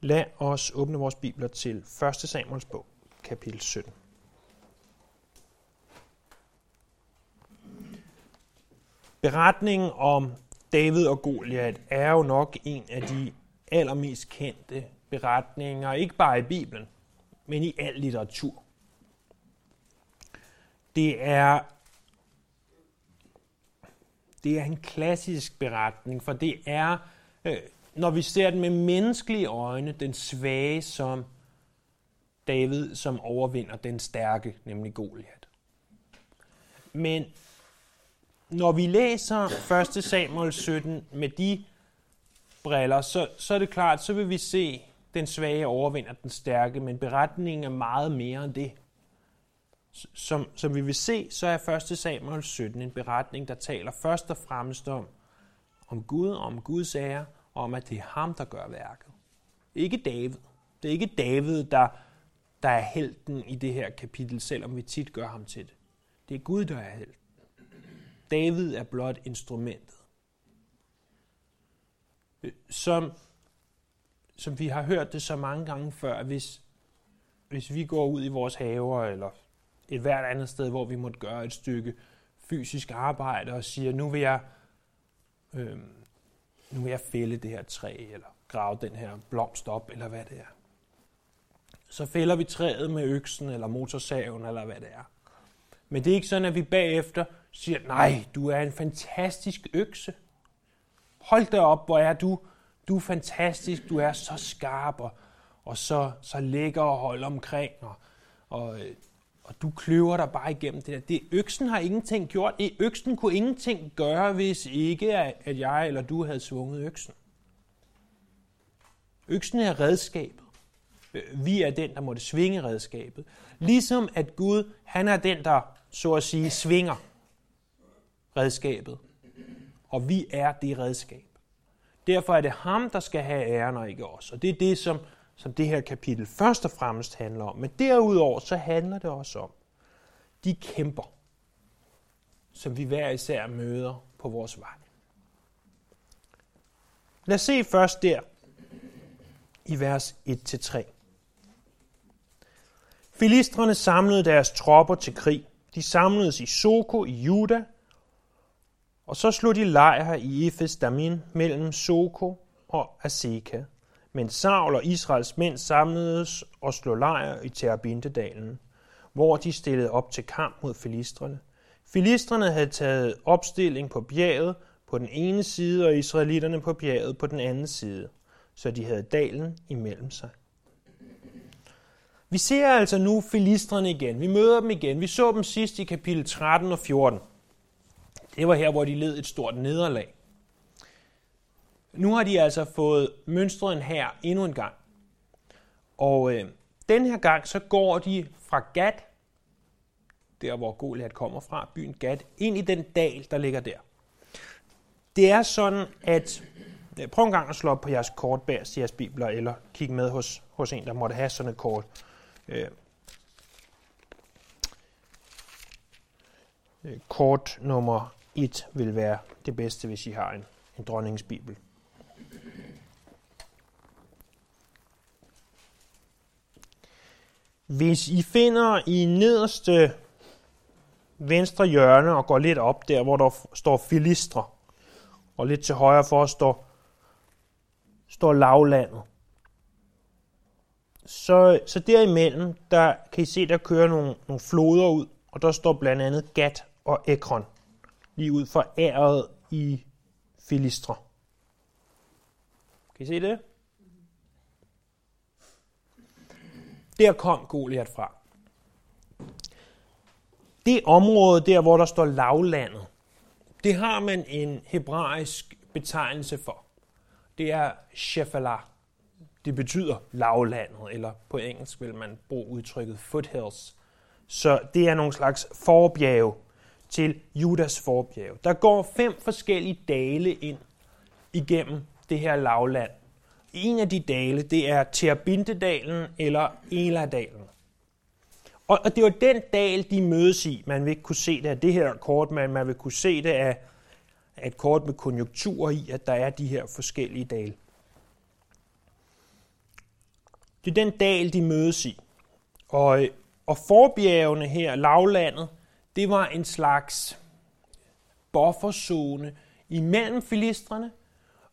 Lad os åbne vores bibler til 1. Samuels bog, kapitel 17. Beretningen om David og Goliat er jo nok en af de allermest kendte beretninger, ikke bare i Bibelen, men i al litteratur. Det er, det er en klassisk beretning, for det er, øh, når vi ser den med menneskelige øjne, den svage som David, som overvinder den stærke, nemlig Goliat. Men når vi læser 1. Samuel 17 med de briller, så, så er det klart, så vil vi se den svage overvinder den stærke, men beretningen er meget mere end det. Som, som vi vil se, så er 1. Samuel 17 en beretning, der taler først og fremmest om, om Gud, om Guds ære, om at det er ham, der gør værket. Ikke David. Det er ikke David, der, der er helten i det her kapitel, selvom vi tit gør ham til det. Det er Gud, der er helten. David er blot instrumentet. Øh, som, som vi har hørt det så mange gange før, hvis, hvis vi går ud i vores haver eller et hvert andet sted, hvor vi måtte gøre et stykke fysisk arbejde og siger, nu vil jeg, øh, nu vil jeg fælde det her træ, eller grave den her blomst op, eller hvad det er. Så fælder vi træet med øksen, eller motorsaven, eller hvad det er. Men det er ikke sådan, at vi bagefter siger, nej, du er en fantastisk økse. Hold dig op, hvor er du, du er fantastisk, du er så skarp og, og så, så lækker og hold omkring, og, og, øh, og du kløver dig bare igennem det der. Det, øksen har ingenting gjort. Øksen kunne ingenting gøre, hvis ikke at jeg eller du havde svunget øksen. Øksen er redskabet. Øh, vi er den, der måtte svinge redskabet. Ligesom at Gud, han er den, der så at sige svinger redskabet. Og vi er det redskab. Derfor er det ham, der skal have æren og ikke os. Og det er det, som, som det her kapitel først og fremmest handler om. Men derudover så handler det også om de kæmper, som vi hver især møder på vores vej. Lad os se først der i vers 1-3. Filistrene samlede deres tropper til krig. De samledes i Soko i Juda, og så slog de lejr i Efes Damin mellem Soko og Aseka. Men Saul og Israels mænd samledes og slog lejr i Terabintedalen, hvor de stillede op til kamp mod filistrene. Filistrene havde taget opstilling på bjerget på den ene side, og israelitterne på bjerget på den anden side, så de havde dalen imellem sig. Vi ser altså nu filistrene igen. Vi møder dem igen. Vi så dem sidst i kapitel 13 og 14. Det var her, hvor de led et stort nederlag. Nu har de altså fået mønstret en her endnu en gang. Og øh, den her gang, så går de fra Gat, der hvor Goliath kommer fra, byen Gat, ind i den dal, der ligger der. Det er sådan, at øh, prøv en gang at slå op på jeres kort bag jeres bibler, eller kig med hos, hos en, der måtte have sådan et kort. Øh, øh kort nummer 1 vil være det bedste, hvis I har en, en dronningens bibel. Hvis I finder i nederste venstre hjørne og går lidt op der, hvor der står filistre, og lidt til højre for står, står lavlandet. Så, så derimellem, der kan I se, der kører nogle, nogle floder ud, og der står blandt andet Gat og Ekron lige ud for æret i Filistre. Kan I se det? Der kom Goliat fra. Det område der, hvor der står lavlandet, det har man en hebraisk betegnelse for. Det er Shephelah. Det betyder lavlandet, eller på engelsk vil man bruge udtrykket foothills. Så det er nogle slags forbjerge til Judas forbjerg. Der går fem forskellige dale ind igennem det her lavland. En af de dale, det er Terbintedalen eller Eladalen. Og, og det var den dal, de mødes i. Man vil ikke kunne se det af det her kort, men man vil kunne se det af, af et kort med konjunkturer i, at der er de her forskellige dale. Det er den dal, de mødes i. Og, og forbjergene her, lavlandet, det var en slags bufferzone imellem filistrene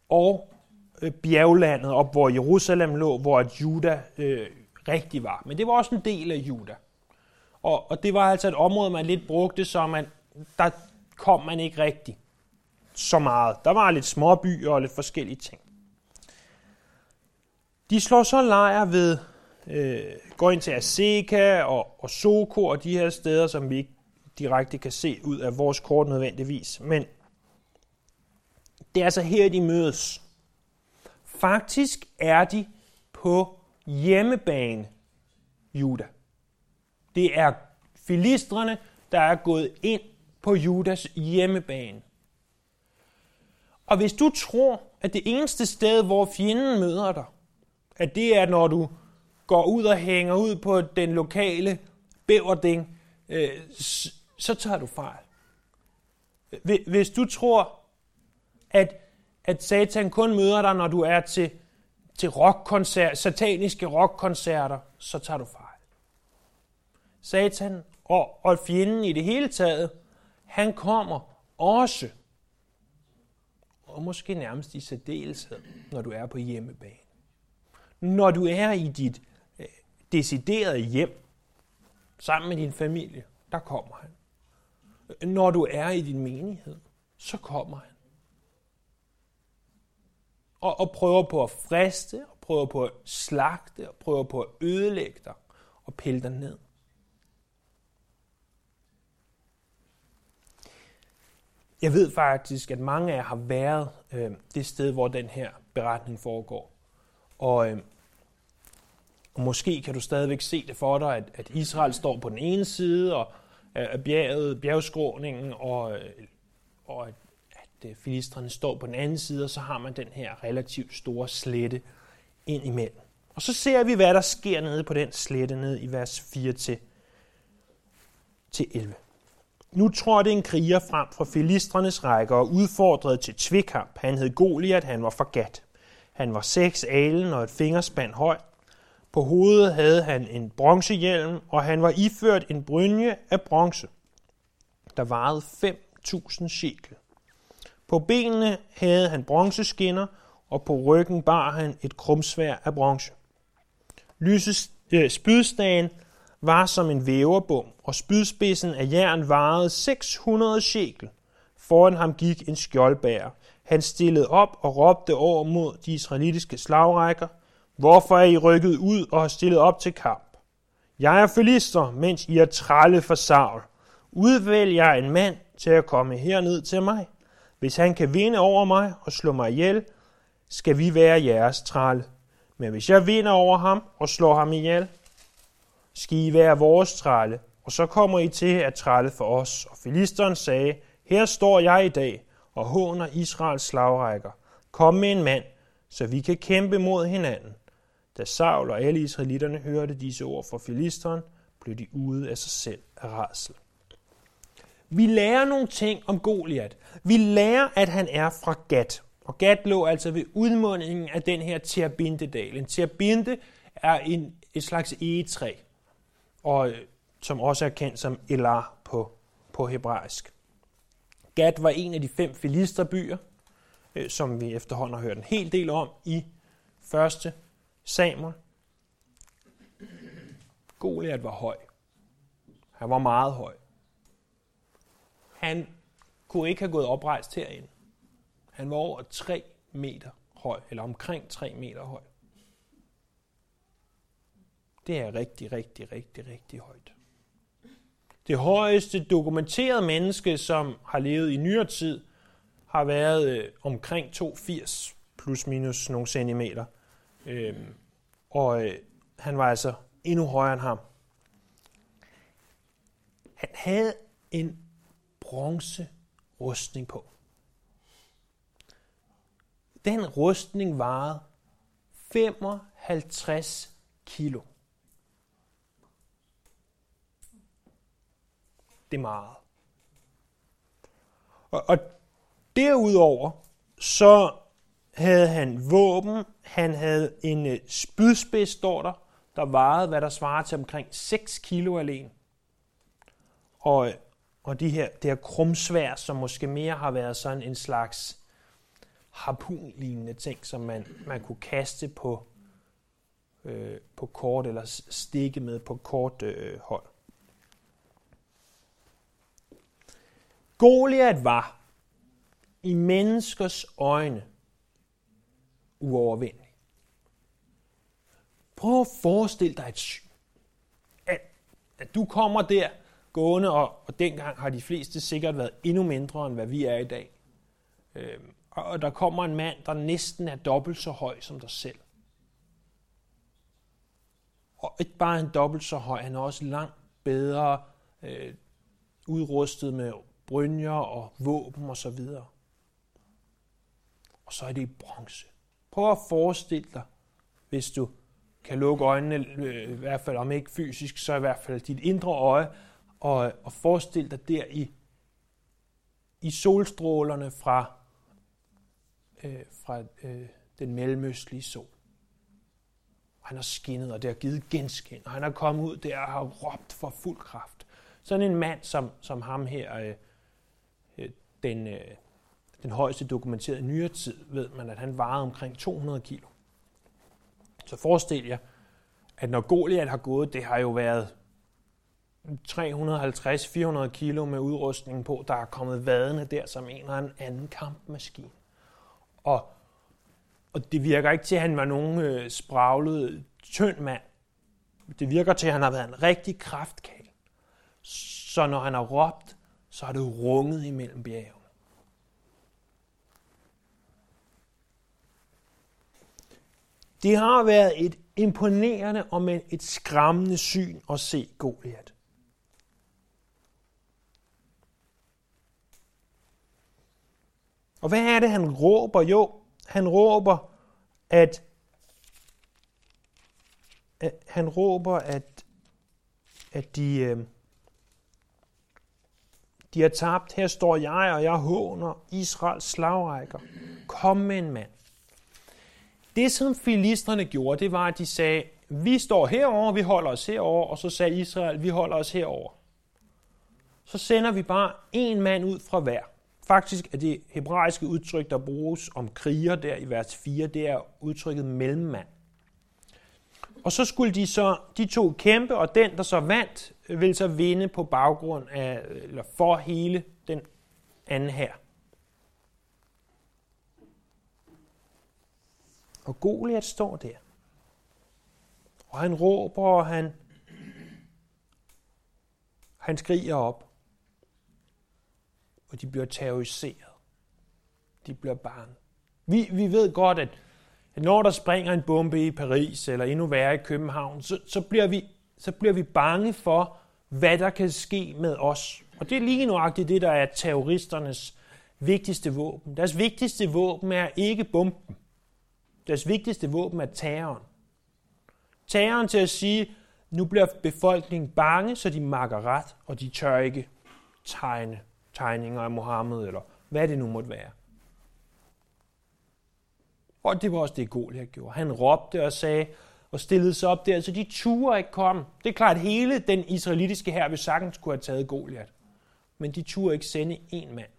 og Øh, bjerglandet op, hvor Jerusalem lå, hvor Juda øh, rigtig var. Men det var også en del af Juda. Og, og det var altså et område, man lidt brugte, så man, der kom man ikke rigtig så meget. Der var lidt små byer og lidt forskellige ting. De slår så lejr ved, øh, går ind til Aseka og, og Soko og de her steder, som vi ikke direkte kan se ud af vores kort nødvendigvis. Men det er altså her, de mødes. Faktisk er de på hjemmebane, Juda. Det er filistrene, der er gået ind på Judas hjemmebane. Og hvis du tror, at det eneste sted, hvor fjenden møder dig, at det er, når du går ud og hænger ud på den lokale bæverding, øh, så tager du fejl. Hvis du tror, at, at Satan kun møder dig, når du er til, til rockkoncert, sataniske rockkoncerter, så tager du fejl. Satan og, og fjenden i det hele taget, han kommer også, og måske nærmest i særdeleshed, når du er på hjemmebane. Når du er i dit øh, deciderede hjem, sammen med din familie, der kommer han. Når du er i din menighed, så kommer han. Og, og prøver på at friste, og prøver på at slagte, og prøver på at ødelægge dig, og pille dig ned. Jeg ved faktisk, at mange af jer har været øh, det sted, hvor den her beretning foregår. Og, øh, og måske kan du stadigvæk se det for dig, at, at Israel står på den ene side og øh, af bjerget, bjergskråningen, og, øh, og at, at øh, filistrene står på den anden side, og så har man den her relativt store slette ind imellem. Og så ser vi, hvad der sker nede på den slette, nede i vers 4 til, til 11. Nu trådte en kriger frem fra filistrenes rækker og udfordrede til tvikamp. Han hed Goliat, han var forgat. Han var seks alen og et fingerspand høj. På hovedet havde han en bronzehjelm, og han var iført en brynje af bronze, der varede 5.000 shekel. På benene havde han bronzeskinner, og på ryggen bar han et krumsvær af bronze. Lyses, øh, spydstagen var som en væverbom, og spydspidsen af jern varede 600 shekel. Foran ham gik en skjoldbærer. Han stillede op og råbte over mod de israelitiske slagrækker. Hvorfor er I rykket ud og har stillet op til kamp? Jeg er filister, mens I er trælle for Saul. Udvælg jeg en mand til at komme herned til mig. Hvis han kan vinde over mig og slå mig ihjel, skal vi være jeres træl. Men hvis jeg vinder over ham og slår ham ihjel, skal I være vores trælle, og så kommer I til at trælle for os. Og filisteren sagde, her står jeg i dag og håner Israels slagrækker. Kom med en mand, så vi kan kæmpe mod hinanden. Da Saul og alle israelitterne hørte disse ord fra filisteren, blev de ude af sig selv af rasel. Vi lærer nogle ting om Goliat. Vi lærer, at han er fra Gat. Og Gat lå altså ved udmundingen af den her Terbintedal. En Terbinte er en, et slags egetræ og øh, som også er kendt som Elar på, på hebraisk. Gat var en af de fem filisterbyer, øh, som vi efterhånden har hørt en hel del om i første Samuel. Goliat var høj. Han var meget høj. Han kunne ikke have gået oprejst herinde. Han var over 3 meter høj, eller omkring 3 meter høj. Det er rigtig, rigtig, rigtig, rigtig højt. Det højeste dokumenterede menneske, som har levet i nyere tid, har været øh, omkring 2,80 plus minus nogle centimeter. Øhm, og øh, han var altså endnu højere end ham. Han havde en bronze rustning på. Den rustning varede 55 kilo. det meget. Og, og derudover, så havde han våben, han havde en øh, spydspids, står der, der vejede, hvad der svarer til omkring 6 kilo alene. Og, øh, og de her, det her krumsvær, som måske mere har været sådan en slags harpunlignende ting, som man, man kunne kaste på, øh, på kort, eller stikke med på kort øh, hold. Goliat var i menneskers øjne uovervindelig. Prøv at forestille dig et syn. At, at du kommer der gående, og, og dengang har de fleste sikkert været endnu mindre, end hvad vi er i dag. Øh, og der kommer en mand, der næsten er dobbelt så høj som dig selv. Og ikke bare en dobbelt så høj, han er også langt bedre øh, udrustet med brynjer og våben og så videre. Og så er det i bronze. Prøv at forestille dig, hvis du kan lukke øjnene, øh, i hvert fald om ikke fysisk, så i hvert fald dit indre øje, og, og forestil dig der i, i solstrålerne fra, øh, fra øh, den mellemøstlige sol. Han har skinnet, og det har givet genskin, og han er kommet ud der og har råbt for fuld kraft. Sådan en mand som, som ham her, øh, øh den, øh, den højeste dokumenterede nyere tid, ved man, at han vejede omkring 200 kilo. Så forestil jer, at når Goliath har gået, det har jo været 350-400 kilo med udrustningen på, der er kommet vadende der som en eller anden kampmaskine. Og, og det virker ikke til, at han var nogen øh, spraglet, tynd mand. Det virker til, at han har været en rigtig kraftkal. Så når han har råbt, så har det runget imellem bjergene. Det har været et imponerende og et skræmmende syn at se Goliath. Og hvad er det, han råber? Jo, han råber, at, at han råber, at, at de, øh, de har tabt. Her står jeg, og jeg håner Israels slagrækker. Kom med en mand. Det, som filisterne gjorde, det var, at de sagde, vi står herover, vi holder os herover, og så sagde Israel, vi holder os herover. Så sender vi bare en mand ud fra hver. Faktisk er det hebraiske udtryk, der bruges om kriger der i vers 4, det er udtrykket mellemmand. Og så skulle de så, de to kæmpe, og den, der så vandt, vil så vinde på baggrund af, eller for hele den anden her. Og Goliath står der. Og han råber, og han, han skriger op og de bliver terroriseret. De bliver bange. Vi, vi ved godt, at, at når der springer en bombe i Paris, eller endnu værre i København, så, så, bliver vi, så bliver vi bange for, hvad der kan ske med os. Og det er lige nuagtigt det, der er terroristernes vigtigste våben. Deres vigtigste våben er ikke bomben. Deres vigtigste våben er terroren. Terroren til at sige, nu bliver befolkningen bange, så de makker ret, og de tør ikke tegne tegninger af Mohammed, eller hvad det nu måtte være. Og det var også det, Goliath gjorde. Han råbte og sagde, og stillede sig op der, så de turde ikke komme. Det er klart, at hele den israelitiske her vil sagtens kunne have taget Goliath. Men de turde ikke sende en mand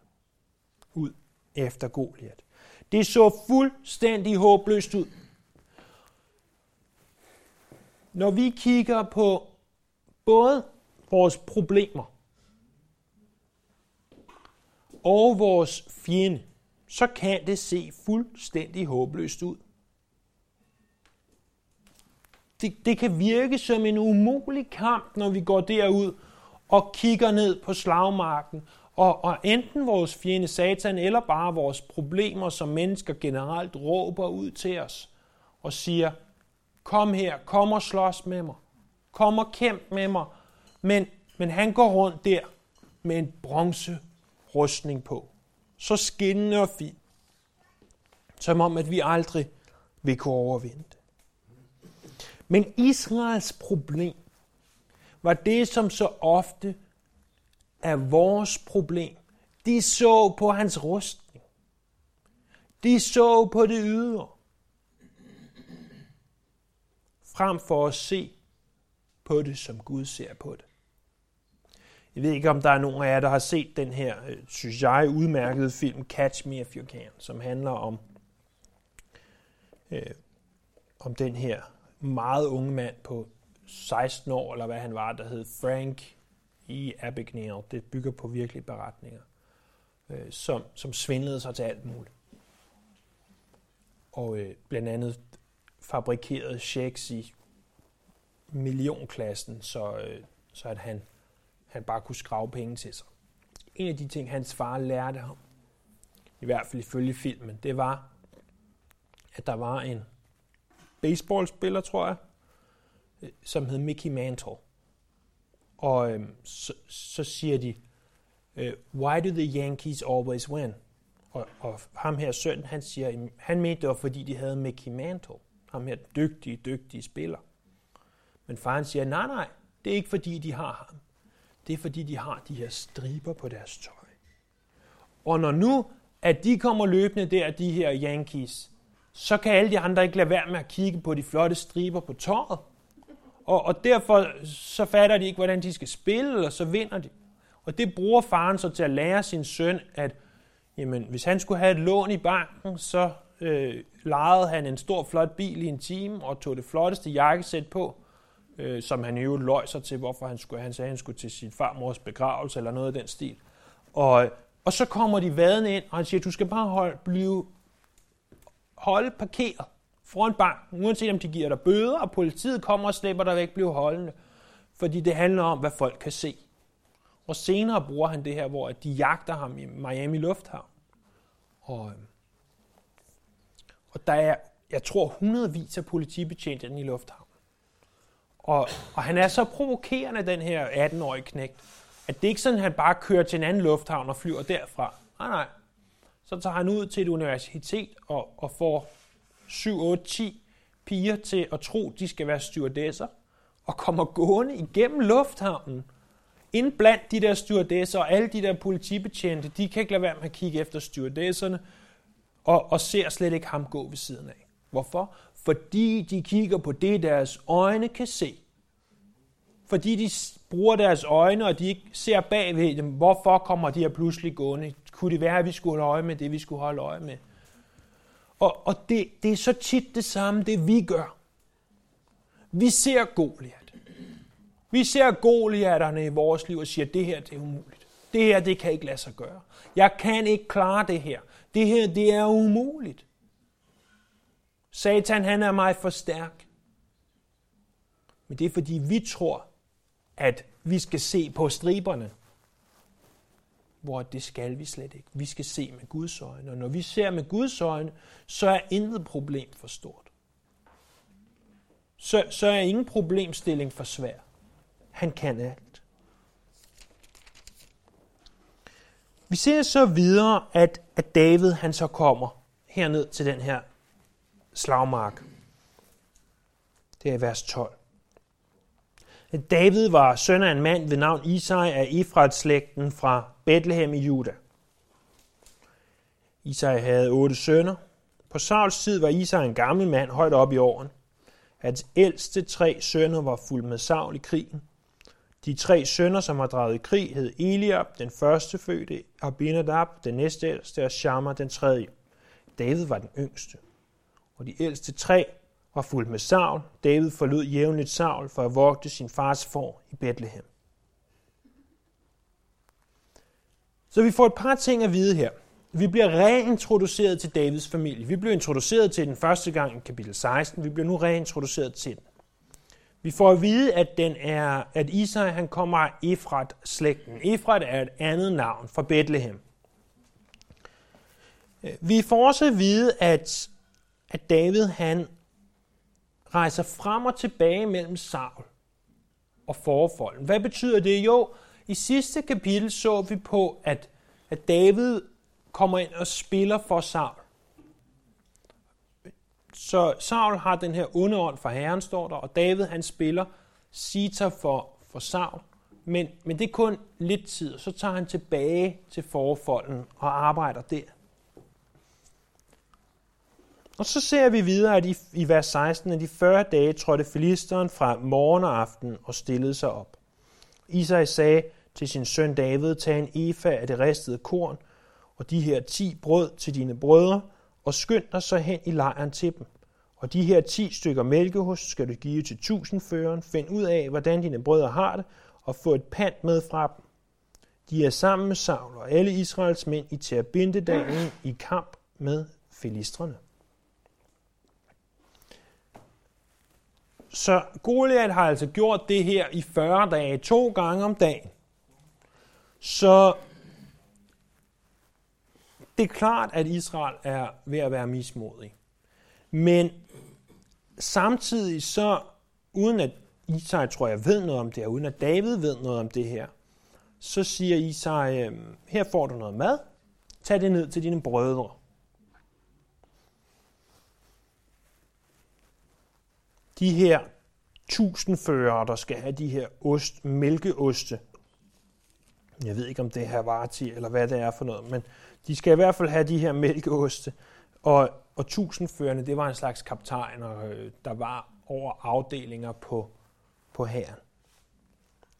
ud efter Goliath. Det så fuldstændig håbløst ud. Når vi kigger på både vores problemer, og vores fjende, så kan det se fuldstændig håbløst ud. Det, det kan virke som en umulig kamp, når vi går derud og kigger ned på slagmarken, og, og enten vores fjende satan, eller bare vores problemer som mennesker generelt råber ud til os og siger, kom her, kom og slås med mig, kom og kæmp med mig. Men, men han går rundt der med en bronze rustning på. Så skinnende og fin. Som om, at vi aldrig vil kunne overvinde det. Men Israels problem var det, som så ofte er vores problem. De så på hans rustning. De så på det ydre. frem for at se på det, som Gud ser på det. Jeg ved ikke, om der er nogen af jer, der har set den her, øh, synes jeg, udmærkede film Catch Me If You Can, som handler om, øh, om den her meget unge mand på 16 år, eller hvad han var, der hed Frank i Abagnale. Det bygger på virkelige beretninger, øh, som, som svindlede sig til alt muligt. Og øh, blandt andet fabrikerede checks i millionklassen, så, øh, så at han, han bare kunne skrave penge til sig. En af de ting, hans far lærte ham, i hvert fald ifølge filmen, det var, at der var en baseballspiller, tror jeg, øh, som hed Mickey Mantle. Og øhm, så, så siger de, øh, why do the Yankees always win? Og, og ham her søn, han siger, han mente det var, fordi de havde Mickey Mantle. Ham her dygtige, dygtige spiller. Men faren siger, nej, nej, det er ikke fordi, de har ham. Det er fordi, de har de her striber på deres tøj. Og når nu, at de kommer løbende der, de her Yankees, så kan alle de andre ikke lade være med at kigge på de flotte striber på tøjet. Og, og derfor så fatter de ikke, hvordan de skal spille, og så vinder de. Og det bruger faren så til at lære sin søn, at jamen, hvis han skulle have et lån i banken, så øh, lejede han en stor, flot bil i en time og tog det flotteste jakkesæt på, øh, som han jo løj sig til, hvorfor han skulle, han sagde, han skulle til sin farmors begravelse eller noget af den stil. Og, og så kommer de vaden ind, og han siger, du skal bare holde, blive, holde parkeret foran banken, uanset om de giver dig bøder, og politiet kommer og slipper dig væk, blive holdende. Fordi det handler om, hvad folk kan se. Og senere bruger han det her, hvor de jagter ham i Miami Lufthavn. Og, og der er, jeg tror, hundredvis af politibetjente i lufthavn. Og, og han er så provokerende, den her 18-årige knægt, at det ikke sådan, at han bare kører til en anden lufthavn og flyver derfra. Nej, nej. Så tager han ud til et universitet og, og får 7, 8, 10 piger til at tro, de skal være stewardesser, og kommer gående igennem lufthavnen, ind blandt de der stewardesser og alle de der politibetjente, de kan ikke lade være med at kigge efter stewardesserne, og, og ser slet ikke ham gå ved siden af. Hvorfor? Fordi de kigger på det, deres øjne kan se. Fordi de bruger deres øjne, og de ikke ser bagved dem, hvorfor kommer de her pludselig gående? Kunne det være, at vi skulle holde øje med det, vi skulle holde øje med? Og, og det, det er så tit det samme, det vi gør. Vi ser Goliat. Vi ser Goliaterne i vores liv og siger, det her det er umuligt. Det her det kan ikke lade sig gøre. Jeg kan ikke klare det her. Det her det er umuligt. Satan han er mig for stærk. Men det er fordi vi tror, at vi skal se på striberne. Hvor det skal vi slet ikke. Vi skal se med Guds øjne. Og når vi ser med Guds øjne, så er intet problem for stort. Så, så er ingen problemstilling for svær. Han kan alt. Vi ser så videre, at, at David han så kommer herned til den her slagmark. Det er vers 12. David var søn af en mand ved navn Isai af Efrat-slægten fra Bethlehem i Juda. Isai havde otte sønner. På Sauls tid var Isai en gammel mand højt op i åren. Hans ældste tre sønner var fuldt med Saul i krigen. De tre sønner, som har draget i krig, hed Eliab, den første fødte, Abinadab, den næstældste, og Shammah, den tredje. David var den yngste. Og de ældste tre var fuldt med Saul. David forlod jævnligt Saul for at vogte sin fars får i Bethlehem. Så vi får et par ting at vide her. Vi bliver reintroduceret til Davids familie. Vi blev introduceret til den første gang i kapitel 16. Vi bliver nu reintroduceret til den. Vi får at vide, at, den er, at Isai han kommer af Efrat-slægten. Efrat er et andet navn for Bethlehem. Vi får også at vide, at, at David han rejser frem og tilbage mellem Saul og forfolden. Hvad betyder det? Jo, i sidste kapitel så vi på, at, at David kommer ind og spiller for Saul. Så Saul har den her onde ånd fra Herren, står der, og David han spiller Sita for, for Saul. Men, men det er kun lidt tid, og så tager han tilbage til forfolden og arbejder der. Og så ser vi videre, at i, i vers 16, at de 40 dage trådte filisteren fra morgen og aften og stillede sig op. Isai sagde til sin søn David, tag en efa af det ristede korn, og de her ti brød til dine brødre, og skynd dig så hen i lejren til dem. Og de her ti stykker mælkehost skal du give til tusindføreren. Find ud af, hvordan dine brødre har det, og få et pant med fra dem. De er sammen med Saul og alle Israels mænd i Terbintedalen i kamp med filistrene. Så Goliath har altså gjort det her i 40 dage, to gange om dagen. Så det er klart, at Israel er ved at være mismodig. Men samtidig så, uden at Isai, tror jeg, ved noget om det her, uden at David ved noget om det her, så siger Isai, øhm, her får du noget mad, tag det ned til dine brødre. De her tusindførere, der skal have de her ost, mælkeoste, jeg ved ikke, om det er Havarti, eller hvad det er for noget, men de skal i hvert fald have de her mælkeoste. Og, og tusindførende, det var en slags kaptajner, og, øh, der var over afdelinger på, på hæren.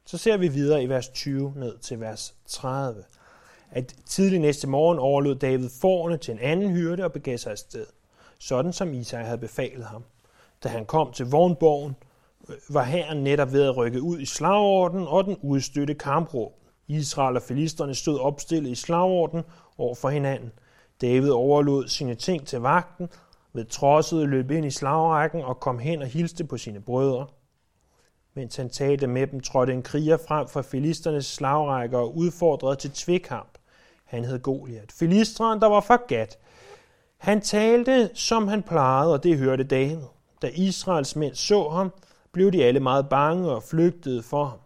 Så ser vi videre i vers 20 ned til vers 30, at tidlig næste morgen overlod David forne til en anden hyrde og begav sig afsted, sådan som Isai havde befalet ham. Da han kom til vognborgen, var hæren netop ved at rykke ud i slagorden, og den udstødte kampråb. Israel og filisterne stod opstillet i slagorden over for hinanden. David overlod sine ting til vagten, ved trodset løb ind i slagrækken og kom hen og hilste på sine brødre. Mens han talte med dem, trådte en kriger frem fra filisternes slagrækker og udfordrede til tvekamp. Han hed Goliat. Filisteren, der var for gat. Han talte, som han plejede, og det hørte David. Da Israels mænd så ham, blev de alle meget bange og flygtede for ham.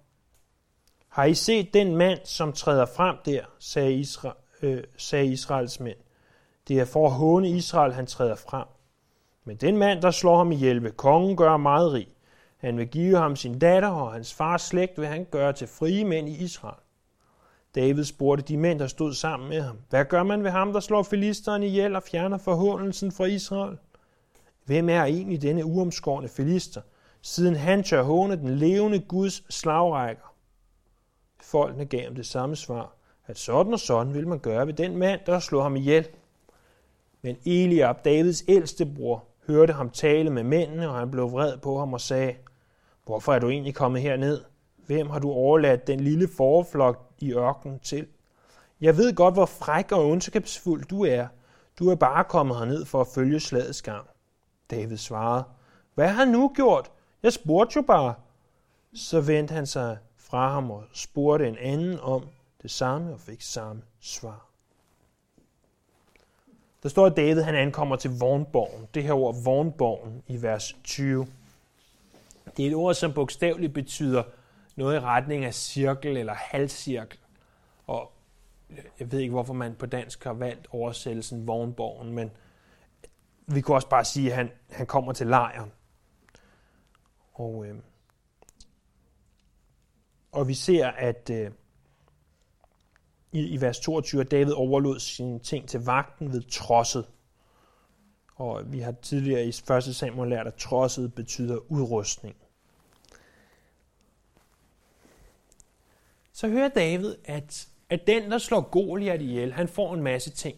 Har I set den mand, som træder frem der, sagde, Isra, øh, sagde Israels mænd. Det er for at håne Israel, han træder frem. Men den mand, der slår ham ihjel, vil kongen gøre meget rig. Han vil give ham sin datter, og hans fars slægt vil han gøre til frie mænd i Israel. David spurgte de mænd, der stod sammen med ham, hvad gør man ved ham, der slår filisteren ihjel og fjerner forhåndelsen fra Israel? Hvem er egentlig denne uomskårne filister, siden han tør håne den levende Guds slagrækker? Folkene gav ham det samme svar, at sådan og sådan vil man gøre ved den mand, der slog ham ihjel. Men Eliab, Davids ældste bror, hørte ham tale med mændene, og han blev vred på ham og sagde, Hvorfor er du egentlig kommet herned? Hvem har du overladt den lille forflok i ørkenen til? Jeg ved godt, hvor fræk og ondskabsfuld du er. Du er bare kommet herned for at følge slagets gang. David svarede, Hvad har han nu gjort? Jeg spurgte jo bare. Så vendte han sig fra ham og spurgte en anden om det samme og fik samme svar. Der står, at David han ankommer til vognborgen. Det her ord vognborgen i vers 20. Det er et ord, som bogstaveligt betyder noget i retning af cirkel eller halvcirkel. Og jeg ved ikke, hvorfor man på dansk har valgt oversættelsen vognborgen, men vi kunne også bare sige, at han, han kommer til lejren. Og, øh, og vi ser, at øh, i, i vers 22, at David overlod sine ting til vagten ved trodset. Og vi har tidligere i 1. Samuel lært, at trodset betyder udrustning. Så hører David, at, at den, der slår Goliat ihjel, han får en masse ting.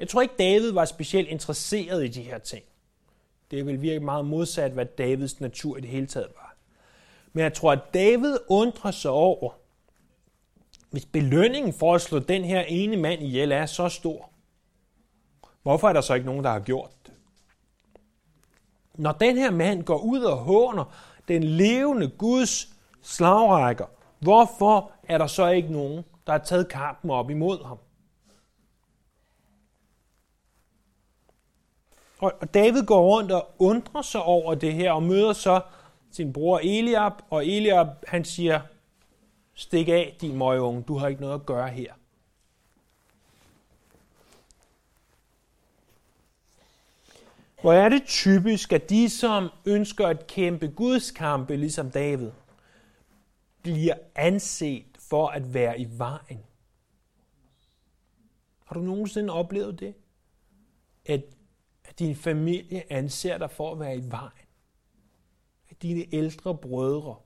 Jeg tror ikke, David var specielt interesseret i de her ting. Det vil virke meget modsat, hvad Davids natur i det hele taget var. Men jeg tror, at David undrer sig over, hvis belønningen for at slå den her ene mand ihjel er så stor, hvorfor er der så ikke nogen, der har gjort det? Når den her mand går ud og håner den levende Guds slagrækker, hvorfor er der så ikke nogen, der har taget kampen op imod ham? Og David går rundt og undrer sig over det her og møder så sin bror Eliab, og Eliab han siger, Stik af, din møgeunge, du har ikke noget at gøre her. Hvor er det typisk, at de, som ønsker at kæmpe Guds kampe, ligesom David, bliver anset for at være i vejen. Har du nogensinde oplevet det? At, at din familie anser dig for at være i vejen. At dine ældre brødre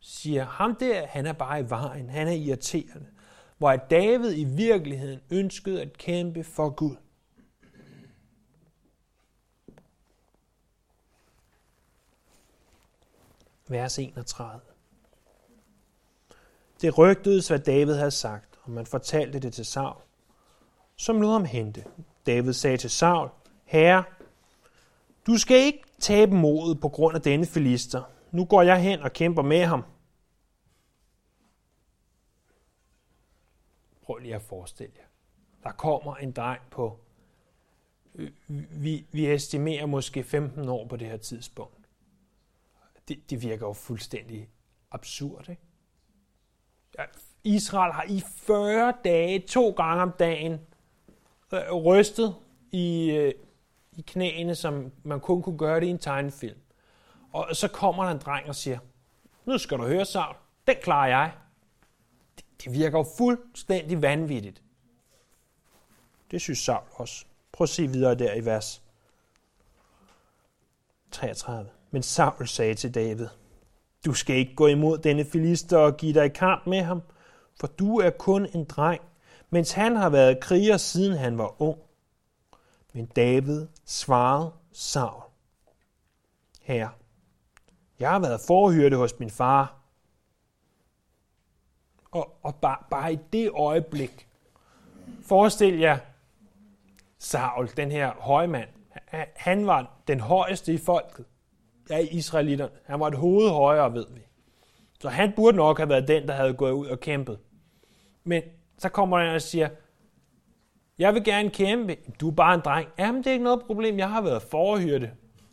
siger, ham der, han er bare i vejen, han er irriterende. Hvor at David i virkeligheden ønskede at kæmpe for Gud. Vers 31. Det rygtedes, hvad David havde sagt, og man fortalte det til Saul, som lod ham hente. David sagde til Saul, Herre, du skal ikke tabe modet på grund af denne filister. Nu går jeg hen og kæmper med ham. Prøv lige at forestille jer. Der kommer en dreng på, vi, vi estimerer måske 15 år på det her tidspunkt. Det, det virker jo fuldstændig absurd, ikke? Israel har i 40 dage, to gange om dagen, Øh, rystet i, øh, i knæene, som man kun kunne gøre det i en tegnefilm. Og så kommer der en dreng og siger, nu skal du høre, Saul, den klarer jeg. Det, det virker jo fuldstændig vanvittigt. Det synes Saul også. Prøv at se videre der i vers 33. Men Saul sagde til David, du skal ikke gå imod denne filister og give dig i kamp med ham, for du er kun en dreng, mens han har været kriger siden han var ung. Men David svarede Saul, Herre, jeg har været forhyrte hos min far. Og, og bare, bare i det øjeblik, forestil jer Saul, den her højmand, han var den højeste i folket af israelitterne. Han var et hoved højere, ved vi. Så han burde nok have været den, der havde gået ud og kæmpet. Men så kommer han og siger, jeg vil gerne kæmpe. Du er bare en dreng. Jamen, det er ikke noget problem. Jeg har været forhyrte.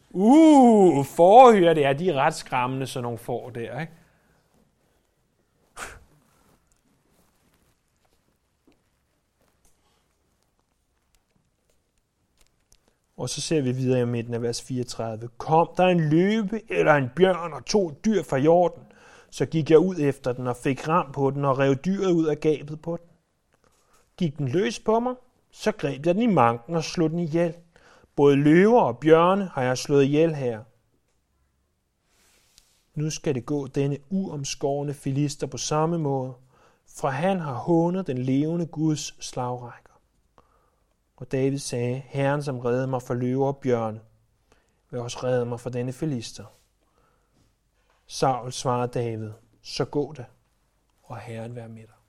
Uh, forhyrte, ja, de er ret skræmmende, sådan nogle får der, ikke? Og så ser vi videre i midten af vers 34. Kom der en løbe eller en bjørn og to dyr fra jorden, så gik jeg ud efter den og fik ram på den og rev dyret ud af gabet på den. Gik den løs på mig, så greb jeg den i manken og slog den ihjel. Både løver og bjørne har jeg slået ihjel her. Nu skal det gå denne uomskårende filister på samme måde, for han har hånet den levende Guds slagrækker. Og David sagde, Herren som redde mig for løver og bjørne, vil også redde mig for denne filister. Saul svarede David, så gå da, og Herren være med dig.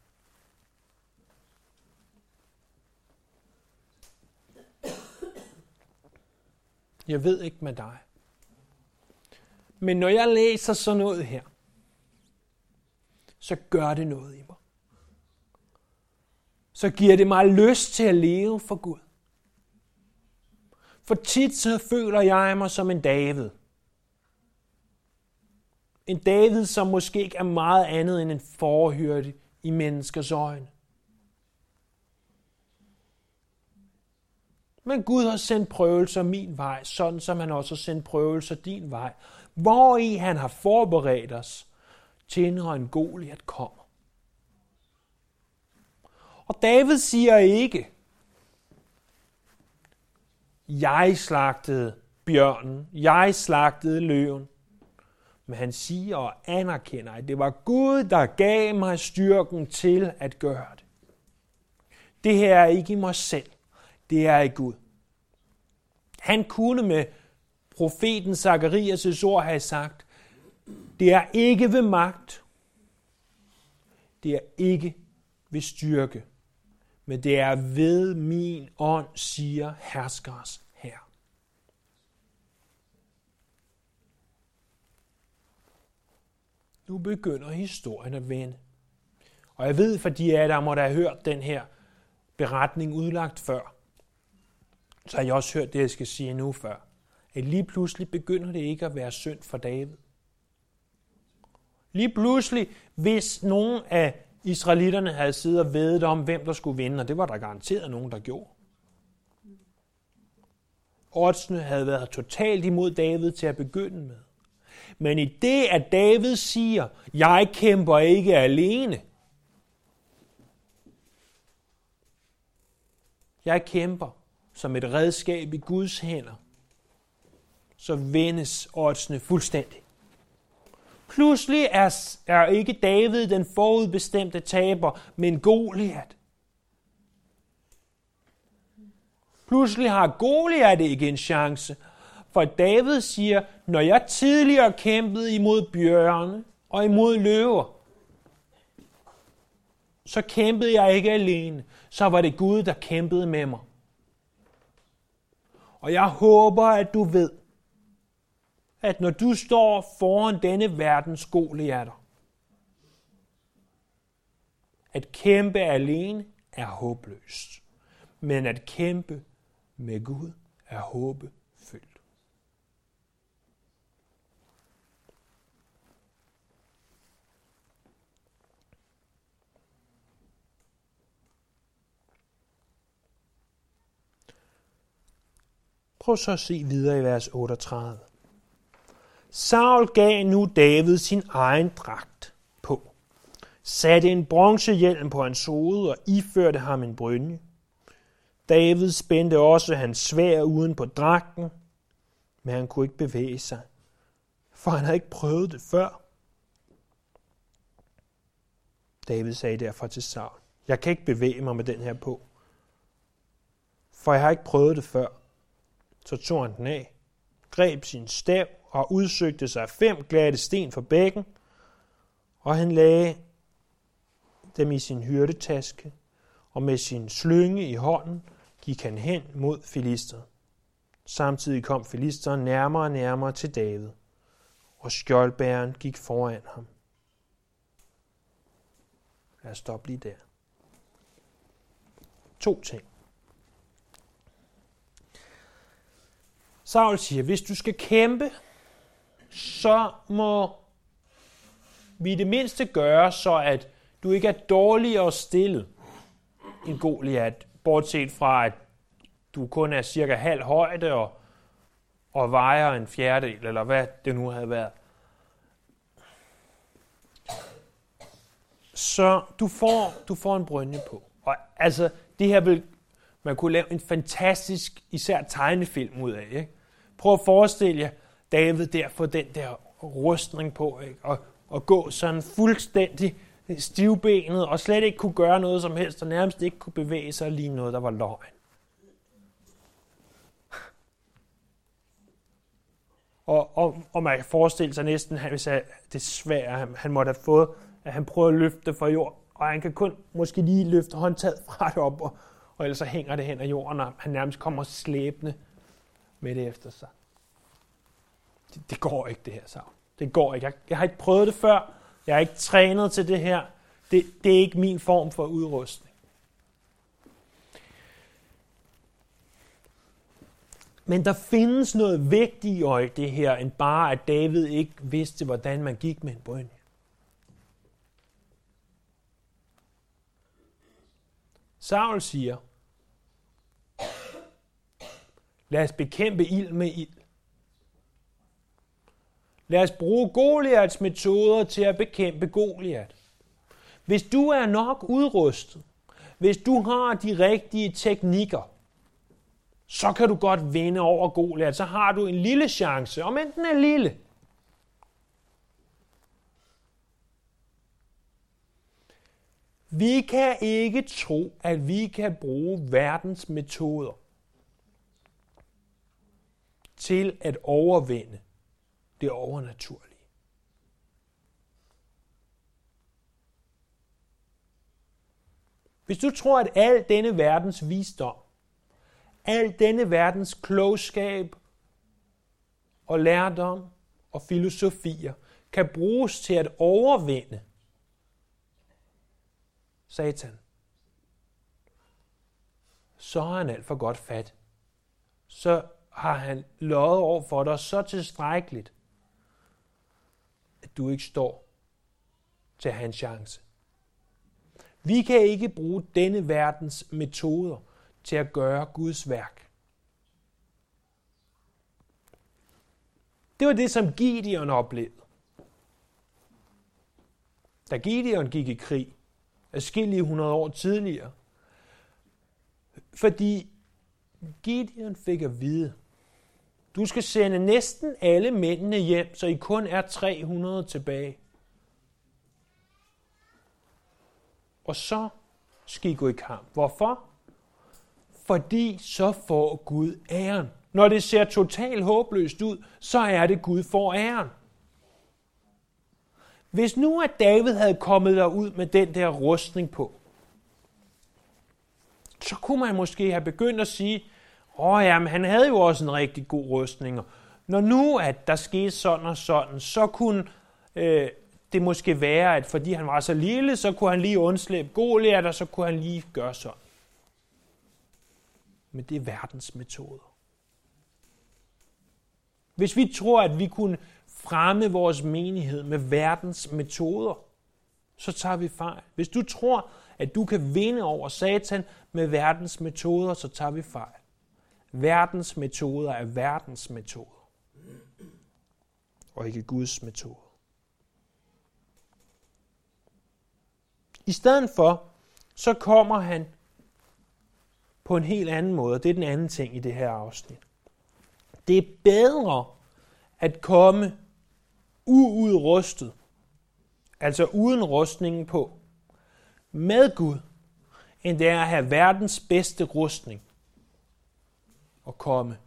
Jeg ved ikke med dig. Men når jeg læser sådan noget her, så gør det noget i mig. Så giver det mig lyst til at leve for Gud. For tit så føler jeg mig som en David – en David, som måske ikke er meget andet end en forhørte i menneskers øjne. Men Gud har sendt prøvelser min vej, sådan som han også har sendt prøvelser din vej, hvor i han har forberedt os til når en Goliat kommer. Og David siger ikke, jeg slagtede bjørnen, jeg slagtede løven, men han siger og anerkender, at det var Gud, der gav mig styrken til at gøre det. Det her er ikke i mig selv. Det er i Gud. Han kunne med profeten Zakarias' ord have sagt, det er ikke ved magt, det er ikke ved styrke, men det er ved min ånd, siger herskers Nu begynder historien at vende. Og jeg ved, for de af der måtte have hørt den her beretning udlagt før, så har jeg også hørt det, jeg skal sige nu før. At lige pludselig begynder det ikke at være synd for David. Lige pludselig, hvis nogen af israelitterne havde siddet og vedet om, hvem der skulle vinde, og det var der garanteret nogen, der gjorde. Oddsene havde været totalt imod David til at begynde med. Men i det, at David siger, jeg kæmper ikke alene. Jeg kæmper som et redskab i Guds hænder, så vendes oddsene fuldstændig. Pludselig er, er ikke David den forudbestemte taber, men Goliat. Pludselig har Goliat ikke en chance, for David siger, når jeg tidligere kæmpede imod bjørne og imod løver, så kæmpede jeg ikke alene, så var det Gud, der kæmpede med mig. Og jeg håber, at du ved, at når du står foran denne verdens Goliater, at kæmpe alene er håbløst, men at kæmpe med Gud er håbefyldt. Prøv så at se videre i vers 38. Saul gav nu David sin egen dragt på, satte en bronzehjelm på hans hoved og iførte ham en brynje. David spændte også hans svær uden på dragten, men han kunne ikke bevæge sig, for han havde ikke prøvet det før. David sagde derfor til Saul, jeg kan ikke bevæge mig med den her på, for jeg har ikke prøvet det før. Så tog han den af, greb sin stav og udsøgte sig fem glatte sten for bækken, og han lagde dem i sin hyrdetaske, og med sin slynge i hånden gik han hen mod filister. Samtidig kom filisteren nærmere og nærmere til David, og skjoldbæren gik foran ham. Lad os stoppe lige der. To ting. Saul siger, hvis du skal kæmpe, så må vi det mindste gøre, så at du ikke er dårligere stillet end Goliat, bortset fra, at du kun er cirka halv højde og, og vejer en fjerdedel, eller hvad det nu havde været. Så du får, du får en brynje på. Og altså, det her vil man kunne lave en fantastisk, især tegnefilm ud af. Ikke? Prøv at forestille jer David der få den der rustning på, ikke? Og, og gå sådan fuldstændig stivbenet, og slet ikke kunne gøre noget som helst, og nærmest ikke kunne bevæge sig lige noget, der var løgn. Og, og, og man kan forestille sig næsten, hvis han, det svære, han, han måtte have fået, at han prøver at løfte fra jord, og han kan kun måske lige løfte håndtaget fra det op, og, og ellers så hænger det hen ad jorden, og han nærmest kommer slæbende med det efter sig. Det, det går ikke, det her savn. Det går ikke. Jeg, jeg har ikke prøvet det før. Jeg har ikke trænet til det her. Det, det er ikke min form for udrustning. Men der findes noget vigtigt i det her, end bare at David ikke vidste, hvordan man gik med en brønd. Saul siger, lad os bekæmpe ild med ild. Lad os bruge Goliaths metoder til at bekæmpe Goliat. Hvis du er nok udrustet, hvis du har de rigtige teknikker, så kan du godt vinde over Goliat. Så har du en lille chance, om enten er lille. Vi kan ikke tro, at vi kan bruge verdens metoder til at overvinde det overnaturlige. Hvis du tror, at al denne verdens visdom, al denne verdens klogskab og lærdom og filosofier kan bruges til at overvinde Satan, så har han alt for godt fat. Så har han løjet over for dig så tilstrækkeligt, at du ikke står til at have en chance. Vi kan ikke bruge denne verdens metoder til at gøre Guds værk. Det var det, som Gideon oplevede. Da Gideon gik i krig, adskillige hundrede år tidligere, fordi Gideon fik at vide, du skal sende næsten alle mændene hjem, så I kun er 300 tilbage. Og så skal I gå i kamp. Hvorfor? Fordi så får Gud æren. Når det ser totalt håbløst ud, så er det Gud får æren. Hvis nu at David havde kommet derud med den der rustning på, så kunne man måske have begyndt at sige, åh ja, men han havde jo også en rigtig god rustning. Når nu at der skete sådan og sådan, så kunne øh, det måske være, at fordi han var så lille, så kunne han lige undslippe Goliath, og så kunne han lige gøre sådan. Men det er verdens metoder. Hvis vi tror, at vi kunne fremme vores menighed med verdens metoder, så tager vi fejl. Hvis du tror, at du kan vinde over Satan med verdens metoder, så tager vi fejl. Verdens metoder er verdens metoder, og ikke Guds metoder. I stedet for, så kommer han på en helt anden måde. Det er den anden ting i det her afsnit. Det er bedre at komme uudrustet, altså uden rustningen på, med Gud, end det er at have verdens bedste rustning. Og komme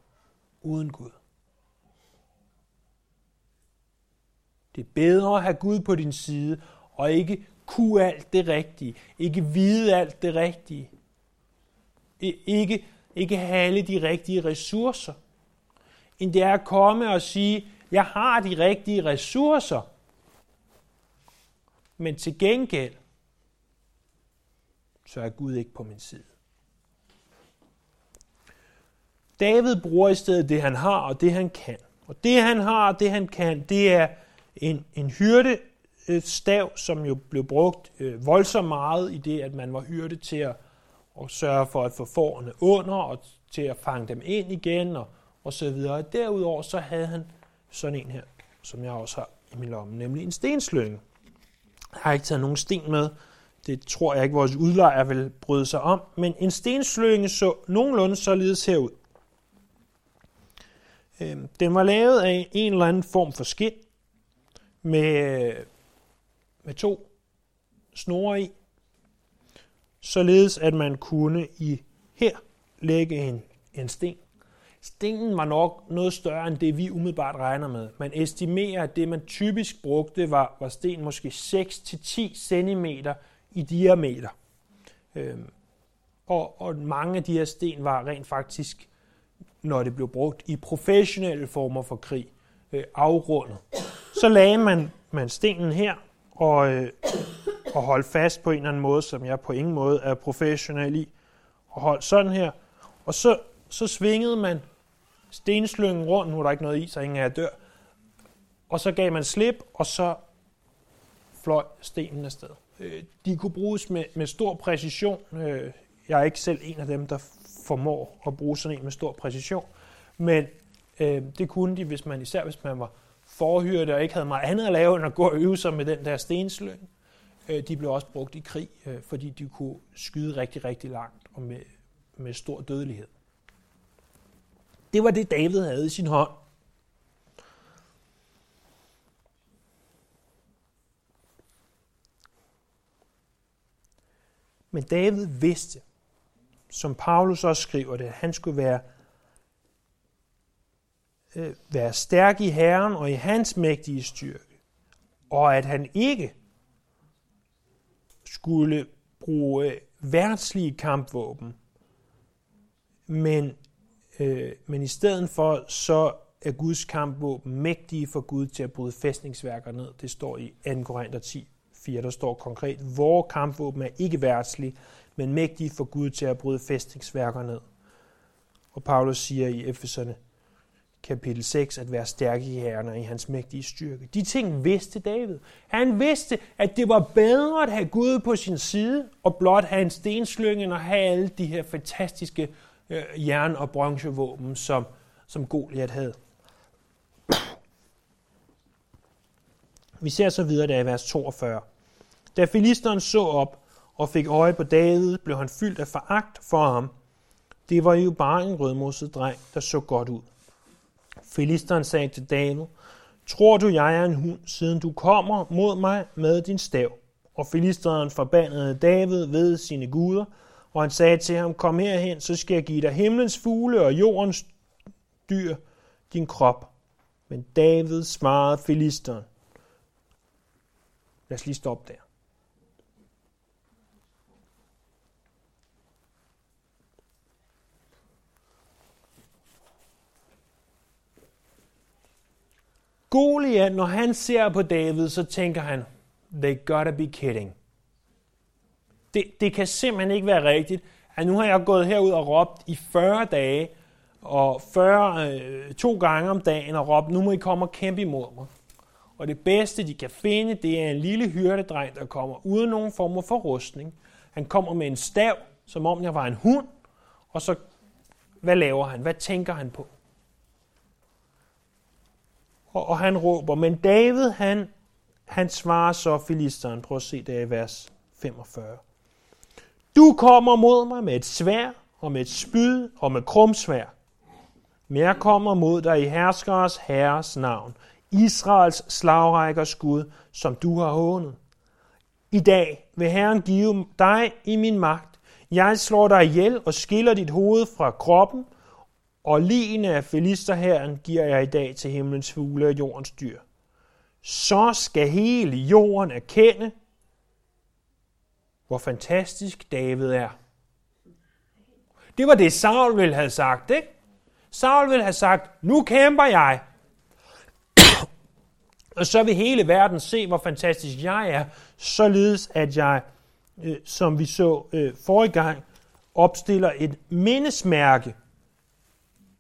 uden Gud. Det er bedre at have Gud på din side, og ikke kunne alt det rigtige, ikke vide alt det rigtige, ikke, ikke have alle de rigtige ressourcer, end det er at komme og sige, jeg har de rigtige ressourcer, men til gengæld, så er Gud ikke på min side. David bruger i stedet det, han har og det, han kan. Og det, han har og det, han kan, det er en, en hyrde stav, som jo blev brugt øh, voldsomt meget i det, at man var hyrde til at, at sørge for at få forerne under og til at fange dem ind igen og, og så videre. Derudover så havde han sådan en her, som jeg også har i min lomme, nemlig en stenslynge. Jeg har ikke taget nogen sten med. Det tror jeg ikke, vores udlejer vil bryde sig om. Men en stenslynge så nogenlunde således herud. Øhm, den var lavet af en eller anden form for skind med, med to snore i, således at man kunne i her lægge en, en sten. Stenen var nok noget større end det, vi umiddelbart regner med. Man estimerer, at det, man typisk brugte, var, var sten måske 6-10 cm i diameter. Øhm, og, og mange af de her sten var rent faktisk, når det blev brugt i professionelle former for krig, øh, afrundet. Så lagde man, man stenen her og, øh, og holdt fast på en eller anden måde, som jeg på ingen måde er professionel i, og holdt sådan her. Og så, så svingede man stenslyngen rundt, nu er der ikke noget i, så ingen af jer dør. Og så gav man slip, og så fløj stenen afsted. Øh, de kunne bruges med, med stor præcision. Øh, jeg er ikke selv en af dem, der formår at bruge sådan en med stor præcision. Men øh, det kunne de, hvis man især hvis man var forhyrte og ikke havde meget andet at lave, end at gå og øve sig med den der stenslyng. Øh, de blev også brugt i krig, øh, fordi de kunne skyde rigtig, rigtig langt og med, med stor dødelighed. Det var det, David havde i sin hånd. Men David vidste, som Paulus også skriver det, at han skulle være, øh, være stærk i Herren og i hans mægtige styrke, og at han ikke skulle bruge øh, værtslige kampvåben, men Øh, men i stedet for, så er Guds kampvåben mægtige for Gud til at bryde fæstningsværker ned. Det står i 2. Korinther 10, 4, der står konkret, vores kampvåben er ikke værtslige, men mægtige for Gud til at bryde fæstningsværker ned. Og Paulus siger i Efeserne kapitel 6, at være stærk i herren og i hans mægtige styrke. De ting vidste David. Han vidste, at det var bedre at have Gud på sin side, og blot have en stenslynge, end at have alle de her fantastiske øh, jern- og bronzevåben, som, som Goliath havde. Vi ser så videre der i vers 42. Da filisteren så op og fik øje på David, blev han fyldt af foragt for ham, Det var jo bare en rødmosset dreng, der så godt ud. Filisteren sagde til David, Tror du, jeg er en hund, siden du kommer mod mig med din stav? Og filisteren forbandede David ved sine guder, og han sagde til ham, kom herhen, så skal jeg give dig himlens fugle og jordens dyr din krop. Men David svarede filisteren. Lad os lige stoppe der. Goliath, når han ser på David, så tænker han, they gotta be kidding. Det, det kan simpelthen ikke være rigtigt, at nu har jeg gået herud og råbt i 40 dage, og 40, øh, to gange om dagen og råbt, nu må I komme og kæmpe imod mig. Og det bedste, de kan finde, det er en lille hyrdedreng, der kommer uden nogen form for rustning. Han kommer med en stav, som om jeg var en hund, og så, hvad laver han? Hvad tænker han på? og, og han råber. Men David, han, han svarer så filisteren. Prøv at se det i vers 45. Du kommer mod mig med et svær og med et spyd og med krumsvær. Men jeg kommer mod dig i herskeres herres navn, Israels slagrækkers Gud, som du har hånet. I dag vil Herren give dig i min magt. Jeg slår dig ihjel og skiller dit hoved fra kroppen, og ligene af filisterherren giver jeg i dag til himlens fugle og jordens dyr. Så skal hele jorden erkende, hvor fantastisk David er. Det var det, Saul ville have sagt, ikke? Saul ville have sagt, nu kæmper jeg. og så vil hele verden se, hvor fantastisk jeg er, således at jeg, øh, som vi så øh, forrige gang, opstiller et mindesmærke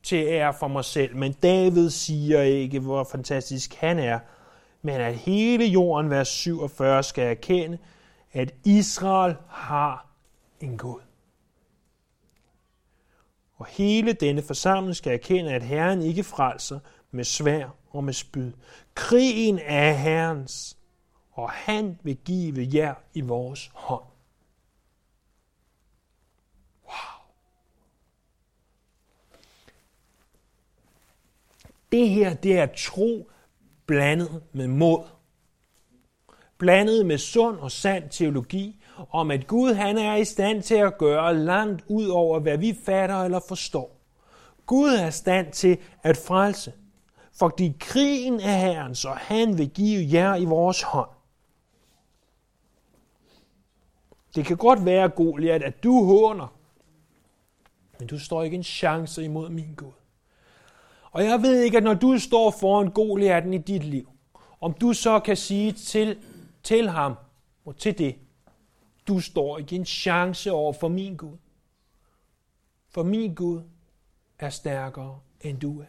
til ære for mig selv, men David siger ikke, hvor fantastisk han er, men at hele jorden, vers 47, skal erkende, at Israel har en Gud. Og hele denne forsamling skal erkende, at Herren ikke frelser med svær og med spyd. Krigen er Herrens, og han vil give jer i vores hånd. Det her, det er tro blandet med mod. Blandet med sund og sand teologi om, at Gud han er i stand til at gøre langt ud over, hvad vi fatter eller forstår. Gud er i stand til at frelse, fordi krigen er Herren, så han vil give jer i vores hånd. Det kan godt være, Goliat, at du håner, men du står ikke en chance imod min Gud. Og jeg ved ikke, at når du står foran Goliaten i dit liv, om du så kan sige til, til ham og til det, du står ikke en chance over for min Gud. For min Gud er stærkere, end du er.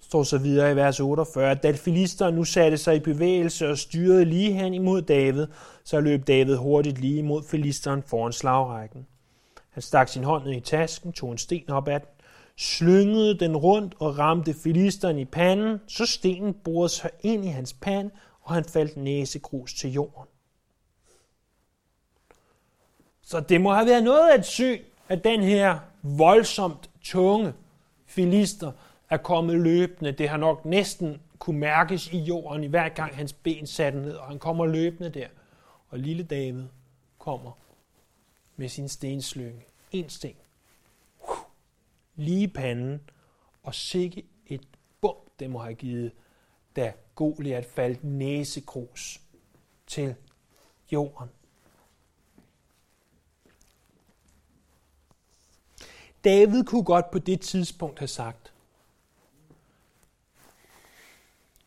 står så videre i vers 48, da filisteren nu satte sig i bevægelse og styrede lige hen imod David, så løb David hurtigt lige imod filisteren foran slagrækken. Han stak sin hånd ned i tasken, tog en sten op ad den, slyngede den rundt og ramte filisteren i panden, så stenen borede sig ind i hans pande, og han faldt næsegrus til jorden. Så det må have været noget af et syn, at den her voldsomt tunge filister er kommet løbende. Det har nok næsten kunne mærkes i jorden, i hver gang hans ben satte ned, og han kommer løbende der. Og lille David kommer med sin stenslynge. En sten. Lige panden, og sikke et bump, det må have givet, da Goliat faldt næsekros til jorden. David kunne godt på det tidspunkt have sagt,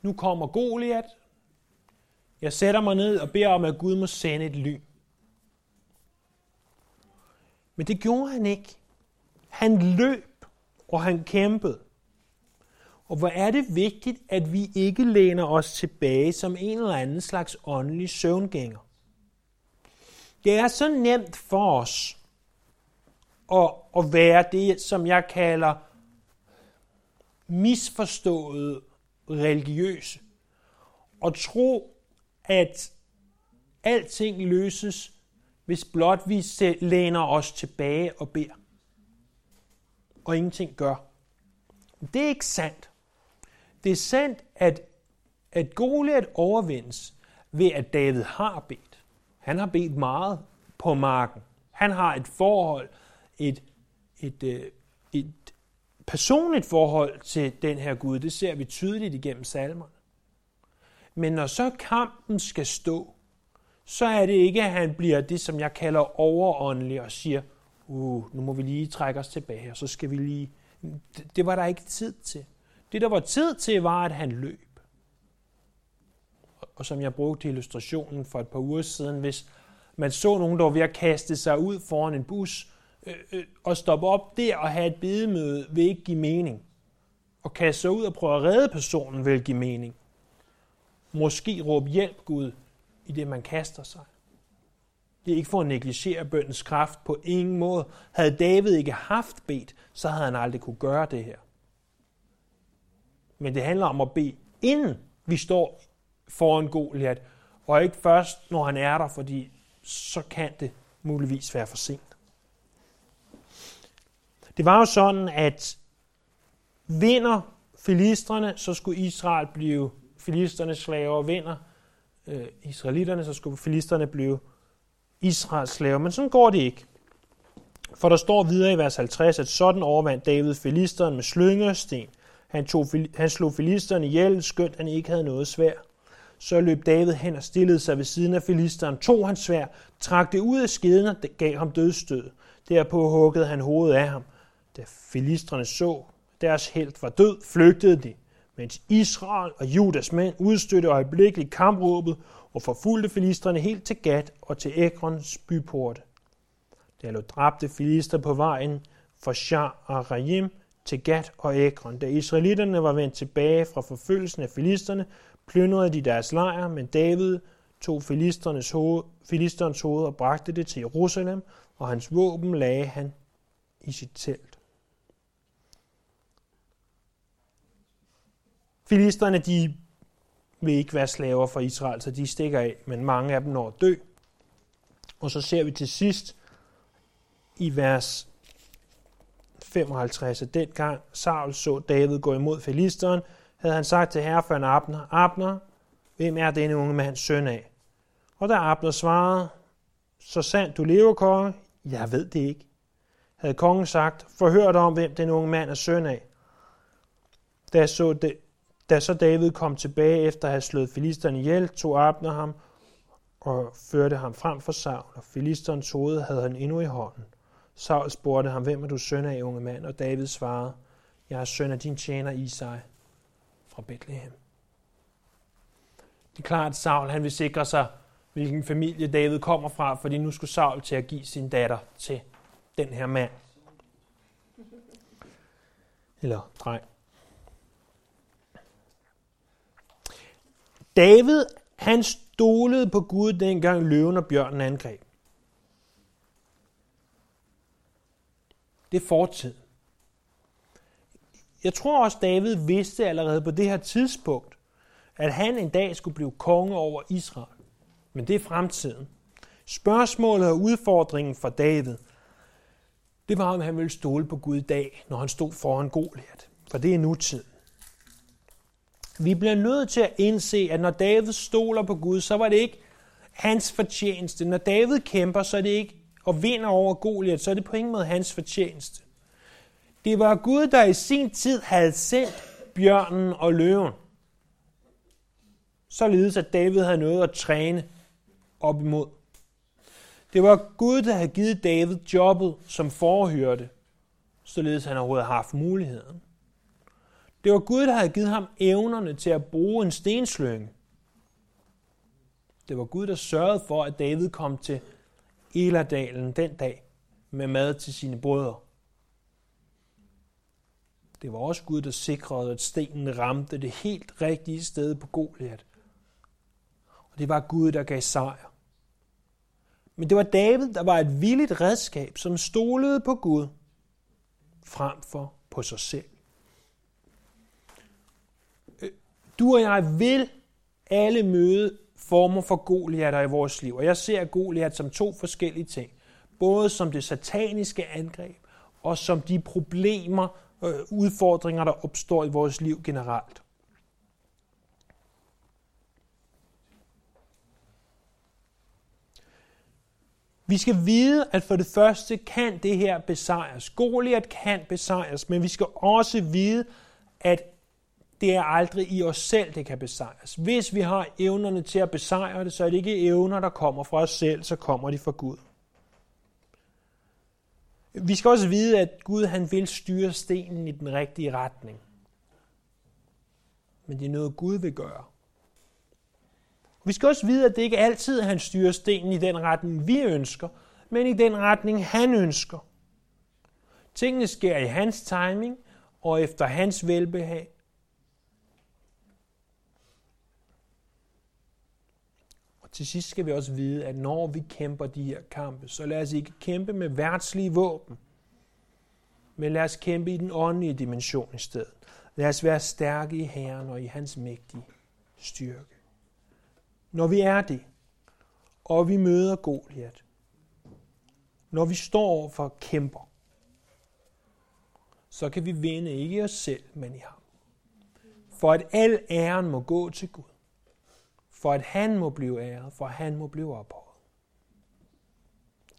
nu kommer Goliat, jeg sætter mig ned og beder om, at Gud må sende et lyn. Men det gjorde han ikke. Han løb, og han kæmpede. Og hvor er det vigtigt, at vi ikke læner os tilbage som en eller anden slags åndelig søvngænger. Det er så nemt for os at, at være det, som jeg kalder misforstået religiøse. Og tro, at alting løses, hvis blot vi læner os tilbage og beder. Og ingenting gør. Det er ikke sandt. Det er sandt, at, at Goliat overvindes ved, at David har bedt. Han har bedt meget på marken. Han har et forhold, et, et, et, et personligt forhold til den her Gud. Det ser vi tydeligt igennem salmerne. Men når så kampen skal stå, så er det ikke, at han bliver det, som jeg kalder overåndelig og siger, uh, nu må vi lige trække os tilbage, og så skal vi lige... Det, det var der ikke tid til. Det, der var tid til, var, at han løb. Og som jeg brugte illustrationen for et par uger siden, hvis man så nogen, der var ved at kaste sig ud foran en bus, øh, øh, og stoppe op der og have et bedemøde, vil ikke give mening. Og kaste sig ud og prøve at redde personen, vil give mening. Måske råbe hjælp Gud i det, man kaster sig. Det er ikke for at negligere bøndens kraft på ingen måde. Havde David ikke haft bedt, så havde han aldrig kunne gøre det her. Men det handler om at bede, inden vi står foran Goliat, og ikke først, når han er der, fordi så kan det muligvis være for sent. Det var jo sådan, at vinder filisterne, så skulle Israel blive filisternes slaver. og Vinder øh, israelitterne, så skulle filisterne blive Israels slaver. Men sådan går det ikke. For der står videre i vers 50, at sådan overvandt David filisteren med slyngesten. Han, tog, han slog filisteren ihjel, skønt han ikke havde noget svær. Så løb David hen og stillede sig ved siden af filisteren, tog hans svær, trak det ud af skeden og gav ham dødstød. Derpå huggede han hovedet af ham. Da filisterne så, deres held var død, flygtede de, mens Israel og Judas mænd udstødte øjeblikkeligt kampråbet og forfulgte filisterne helt til Gat og til Ekrons byporte. Der lå dræbte filister på vejen fra Shar og Rajim til Gat og Ekron. Da israelitterne var vendt tilbage fra forfølgelsen af filisterne, plyndrede de deres lejr, men David tog filisternes hoved, filisternes hoved og bragte det til Jerusalem, og hans våben lagde han i sit telt. Filisterne, de vil ikke være slaver for Israel, så de stikker af, men mange af dem når at dø. Og så ser vi til sidst i vers 55, at dengang Saul så David gå imod filisteren, havde han sagt til herreføren Abner, Abner, hvem er denne unge mands søn af? Og da Abner svarede, så sandt du lever, konge, jeg ved det ikke. Havde kongen sagt, forhør dig om, hvem den unge mand er søn af. Da så, det, da så David kom tilbage efter at have slået filisteren ihjel, tog Abner ham og førte ham frem for Saul, og filisterens hoved havde han endnu i hånden. Saul spurgte ham, hvem er du søn af, unge mand? Og David svarede, jeg er søn af din tjener Isai fra Bethlehem. Det er klart, at Saul han vil sikre sig, hvilken familie David kommer fra, fordi nu skulle Saul til at give sin datter til den her mand. Eller dreng. David, han stolede på Gud, dengang løven og bjørnen angreb. Det er fortid. Jeg tror også, David vidste allerede på det her tidspunkt, at han en dag skulle blive konge over Israel. Men det er fremtiden. Spørgsmålet og udfordringen for David, det var, om han ville stole på Gud i dag, når han stod foran Goliat. For det er nutid. Vi bliver nødt til at indse, at når David stoler på Gud, så var det ikke hans fortjeneste. Når David kæmper, så er det ikke og vinder over Goliat, så er det på ingen måde hans fortjeneste. Det var Gud, der i sin tid havde sendt bjørnen og løven. Således at David havde noget at træne op imod. Det var Gud, der havde givet David jobbet som forhørte, således han overhovedet har haft muligheden. Det var Gud, der havde givet ham evnerne til at bruge en stenslynge. Det var Gud, der sørgede for, at David kom til Eladalen den dag med mad til sine brødre. Det var også Gud, der sikrede, at stenen ramte det helt rigtige sted på Goliat. Og det var Gud, der gav sejr. Men det var David, der var et villigt redskab, som stolede på Gud frem for på sig selv. Du og jeg vil alle møde former for Goliater i vores liv. Og jeg ser Goliat som to forskellige ting. Både som det sataniske angreb, og som de problemer, øh, udfordringer, der opstår i vores liv generelt. Vi skal vide, at for det første kan det her besejres. Goliat kan besejres, men vi skal også vide, at det er aldrig i os selv, det kan besejres. Hvis vi har evnerne til at besejre det, så er det ikke evner, der kommer fra os selv, så kommer de fra Gud. Vi skal også vide, at Gud han vil styre stenen i den rigtige retning. Men det er noget, Gud vil gøre. Vi skal også vide, at det ikke altid er, han styrer stenen i den retning, vi ønsker, men i den retning, han ønsker. Tingene sker i hans timing og efter hans velbehag. Til sidst skal vi også vide, at når vi kæmper de her kampe, så lad os ikke kæmpe med værtslige våben, men lad os kæmpe i den åndelige dimension i stedet. Lad os være stærke i Herren og i hans mægtige styrke. Når vi er det, og vi møder Goliat, når vi står over for kæmper, så kan vi vinde ikke os selv, men i ham. For at al æren må gå til Gud. For at han må blive æret, for at han må blive ophøjet.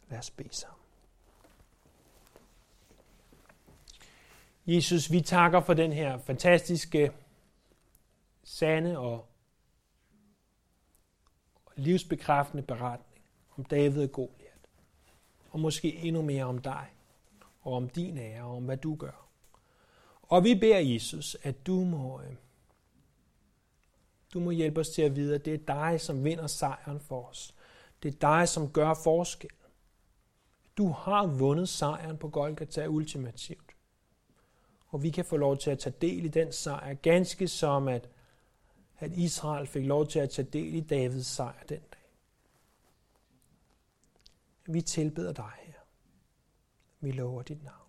Lad os bede sammen. Jesus, vi takker for den her fantastiske, sande og livsbekræftende beretning om David og Goliat. Og måske endnu mere om dig, og om din ære, og om hvad du gør. Og vi beder Jesus, at du må, øh, du må hjælpe os til at vide, at det er dig, som vinder sejren for os. Det er dig, som gør forskel. Du har vundet sejren på Golgata ultimativt. Og vi kan få lov til at tage del i den sejr, ganske som at at Israel fik lov til at tage del i Davids sejr den dag. Vi tilbeder dig her. Vi lover dit navn.